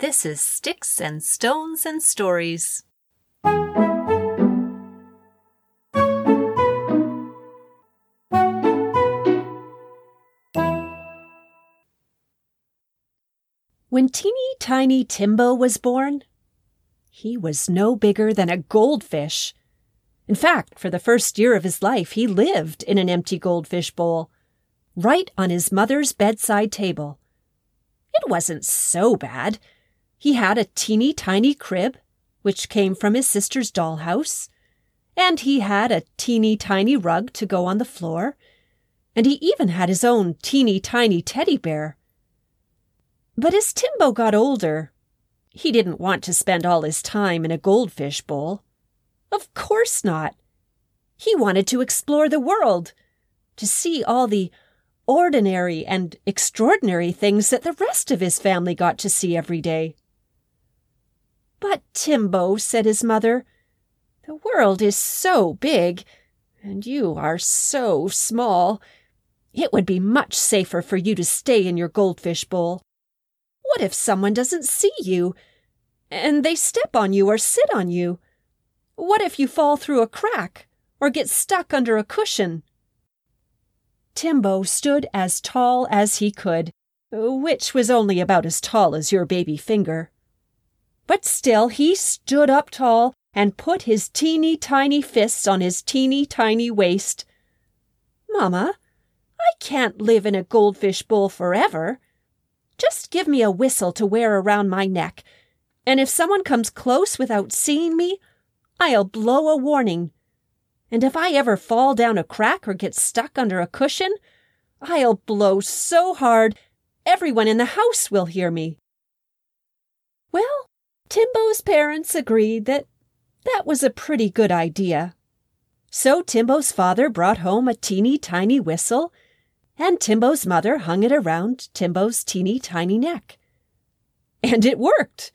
This is Sticks and Stones and Stories. When teeny tiny Timbo was born, he was no bigger than a goldfish. In fact, for the first year of his life, he lived in an empty goldfish bowl, right on his mother's bedside table. It wasn't so bad. He had a teeny tiny crib, which came from his sister's dollhouse, and he had a teeny tiny rug to go on the floor, and he even had his own teeny tiny teddy bear. But as Timbo got older, he didn't want to spend all his time in a goldfish bowl. Of course not. He wanted to explore the world, to see all the ordinary and extraordinary things that the rest of his family got to see every day. But Timbo, said his mother, the world is so big, and you are so small. It would be much safer for you to stay in your goldfish bowl. What if someone doesn't see you, and they step on you or sit on you? What if you fall through a crack or get stuck under a cushion? Timbo stood as tall as he could, which was only about as tall as your baby finger. But still he stood up tall and put his teeny tiny fists on his teeny tiny waist. Mamma, I can't live in a goldfish bowl forever. Just give me a whistle to wear around my neck, and if someone comes close without seeing me, I'll blow a warning. And if I ever fall down a crack or get stuck under a cushion, I'll blow so hard everyone in the house will hear me. Well, Timbo's parents agreed that that was a pretty good idea. So Timbo's father brought home a teeny tiny whistle, and Timbo's mother hung it around Timbo's teeny tiny neck. And it worked.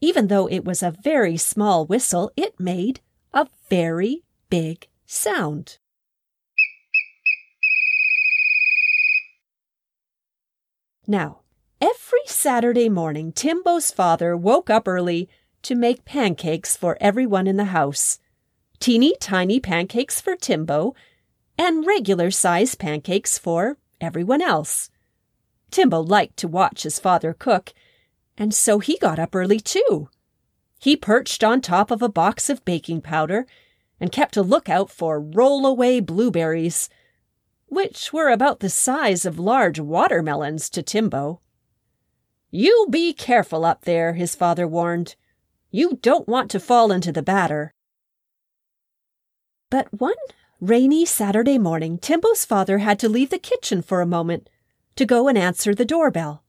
Even though it was a very small whistle, it made a very big sound. Now, every Saturday morning, Timbo's father woke up early to make pancakes for everyone in the house. Teeny tiny pancakes for Timbo, and regular sized pancakes for everyone else. Timbo liked to watch his father cook, and so he got up early too. He perched on top of a box of baking powder and kept a lookout for rollaway blueberries, which were about the size of large watermelons to Timbo. You be careful up there, his father warned. You don't want to fall into the batter. But one rainy Saturday morning, Timbo's father had to leave the kitchen for a moment to go and answer the doorbell.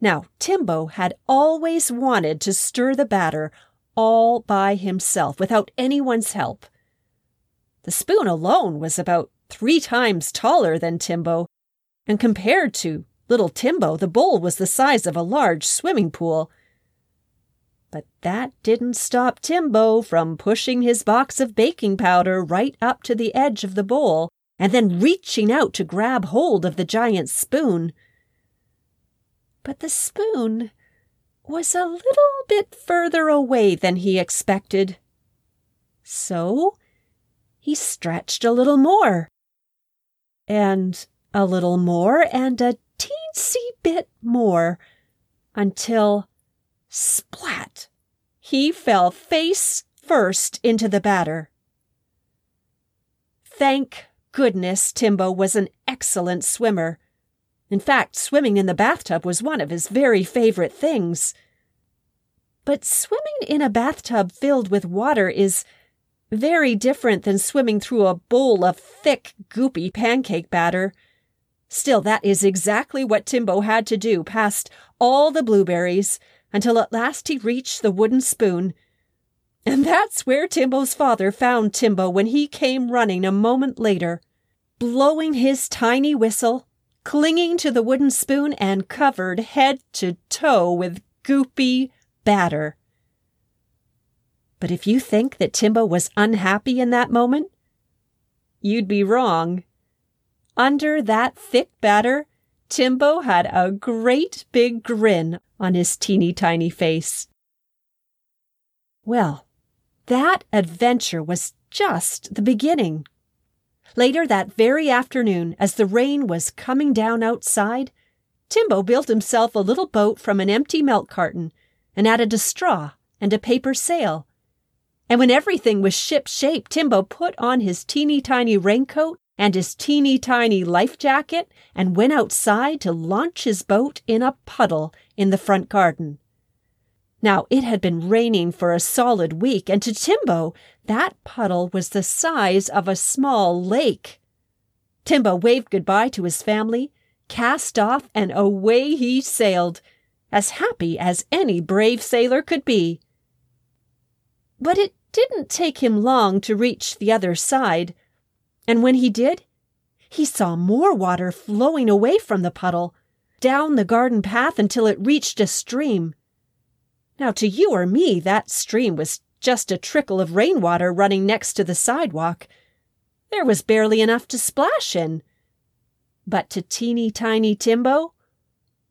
Now, Timbo had always wanted to stir the batter all by himself without anyone's help. The spoon alone was about three times taller than Timbo, and compared to little Timbo, the bowl was the size of a large swimming pool. But that didn't stop Timbo from pushing his box of baking powder right up to the edge of the bowl and then reaching out to grab hold of the giant spoon but the spoon was a little bit further away than he expected. So he stretched a little more, and a little more, and a teensy bit more, until splat! He fell face first into the batter. Thank goodness Timbo was an excellent swimmer in fact, swimming in the bathtub was one of his very favorite things. But swimming in a bathtub filled with water is very different than swimming through a bowl of thick, goopy pancake batter. Still, that is exactly what Timbo had to do past all the blueberries until at last he reached the wooden spoon. And that's where Timbo's father found Timbo when he came running a moment later, blowing his tiny whistle clinging to the wooden spoon and covered head to toe with goopy batter. But if you think that Timbo was unhappy in that moment, you'd be wrong. Under that thick batter, Timbo had a great big grin on his teeny tiny face. Well, that adventure was just the beginning. Later that very afternoon, as the rain was coming down outside, Timbo built himself a little boat from an empty milk carton and added a straw and a paper sail. And when everything was ship shape, Timbo put on his teeny tiny raincoat and his teeny tiny life jacket and went outside to launch his boat in a puddle in the front garden. Now, it had been raining for a solid week, and to Timbo, that puddle was the size of a small lake. Timbo waved goodbye to his family, cast off, and away he sailed, as happy as any brave sailor could be. But it didn't take him long to reach the other side, and when he did, he saw more water flowing away from the puddle, down the garden path until it reached a stream. Now, to you or me, that stream was just a trickle of rainwater running next to the sidewalk. There was barely enough to splash in. But to teeny tiny Timbo,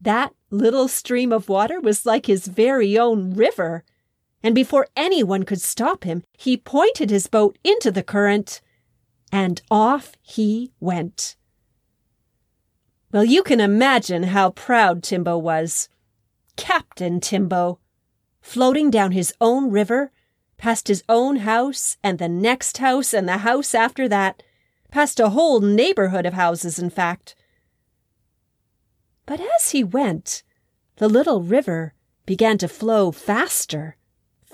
that little stream of water was like his very own river. And before anyone could stop him, he pointed his boat into the current, and off he went. Well, you can imagine how proud Timbo was. Captain Timbo floating down his own river, past his own house and the next house and the house after that, past a whole neighborhood of houses, in fact. But as he went, the little river began to flow faster,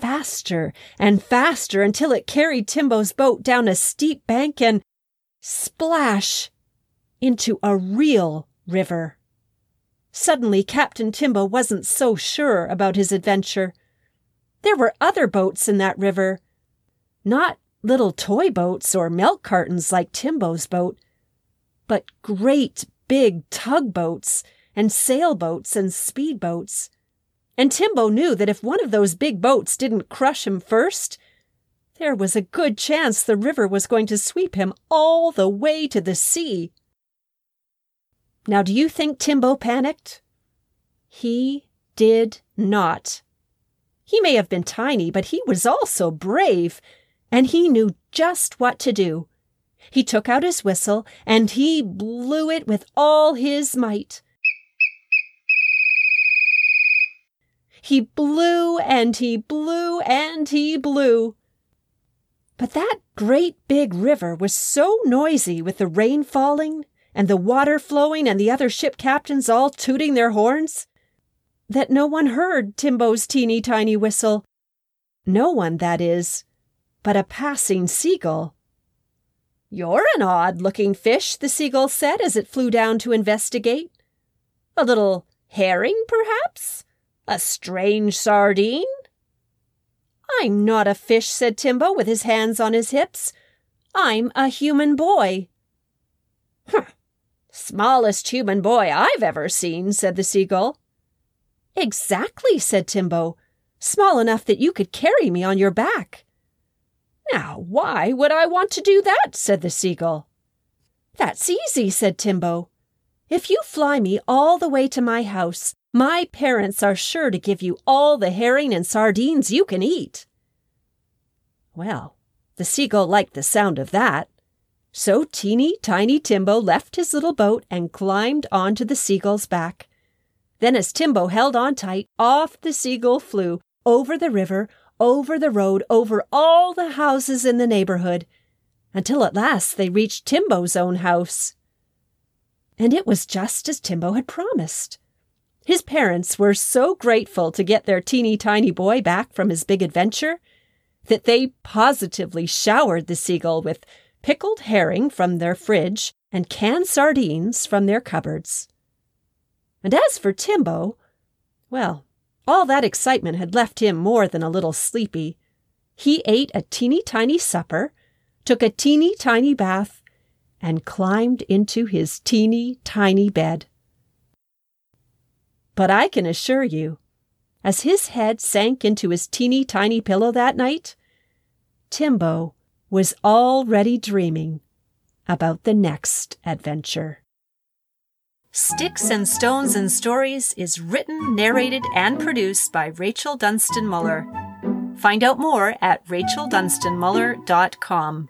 faster and faster until it carried Timbo's boat down a steep bank and splash into a real river. Suddenly, Captain Timbo wasn't so sure about his adventure. There were other boats in that river. Not little toy boats or milk cartons like Timbo's boat, but great big tugboats and sailboats and speedboats. And Timbo knew that if one of those big boats didn't crush him first, there was a good chance the river was going to sweep him all the way to the sea. Now, do you think Timbo panicked? He did not. He may have been tiny, but he was also brave, and he knew just what to do. He took out his whistle and he blew it with all his might. He blew and he blew and he blew. But that great big river was so noisy with the rain falling and the water flowing and the other ship captains all tooting their horns that no one heard Timbo's teeny tiny whistle. No one, that is, but a passing seagull. You're an odd looking fish, the seagull said as it flew down to investigate. A little herring, perhaps? A strange sardine? I'm not a fish, said Timbo with his hands on his hips. I'm a human boy. Huh. Smallest human boy I've ever seen, said the seagull. Exactly, said Timbo. Small enough that you could carry me on your back. Now, why would I want to do that? said the seagull. That's easy, said Timbo. If you fly me all the way to my house, my parents are sure to give you all the herring and sardines you can eat. Well, the seagull liked the sound of that. So teeny tiny Timbo left his little boat and climbed onto the seagull's back. Then, as Timbo held on tight, off the seagull flew, over the river, over the road, over all the houses in the neighborhood, until at last they reached Timbo's own house. And it was just as Timbo had promised. His parents were so grateful to get their teeny tiny boy back from his big adventure that they positively showered the seagull with pickled herring from their fridge and canned sardines from their cupboards. And as for Timbo, well, all that excitement had left him more than a little sleepy. He ate a teeny tiny supper, took a teeny tiny bath, and climbed into his teeny tiny bed. But I can assure you, as his head sank into his teeny tiny pillow that night, Timbo was already dreaming about the next adventure. Sticks and Stones and Stories is written, narrated, and produced by Rachel Dunstan Muller. Find out more at racheldunstanmuller.com.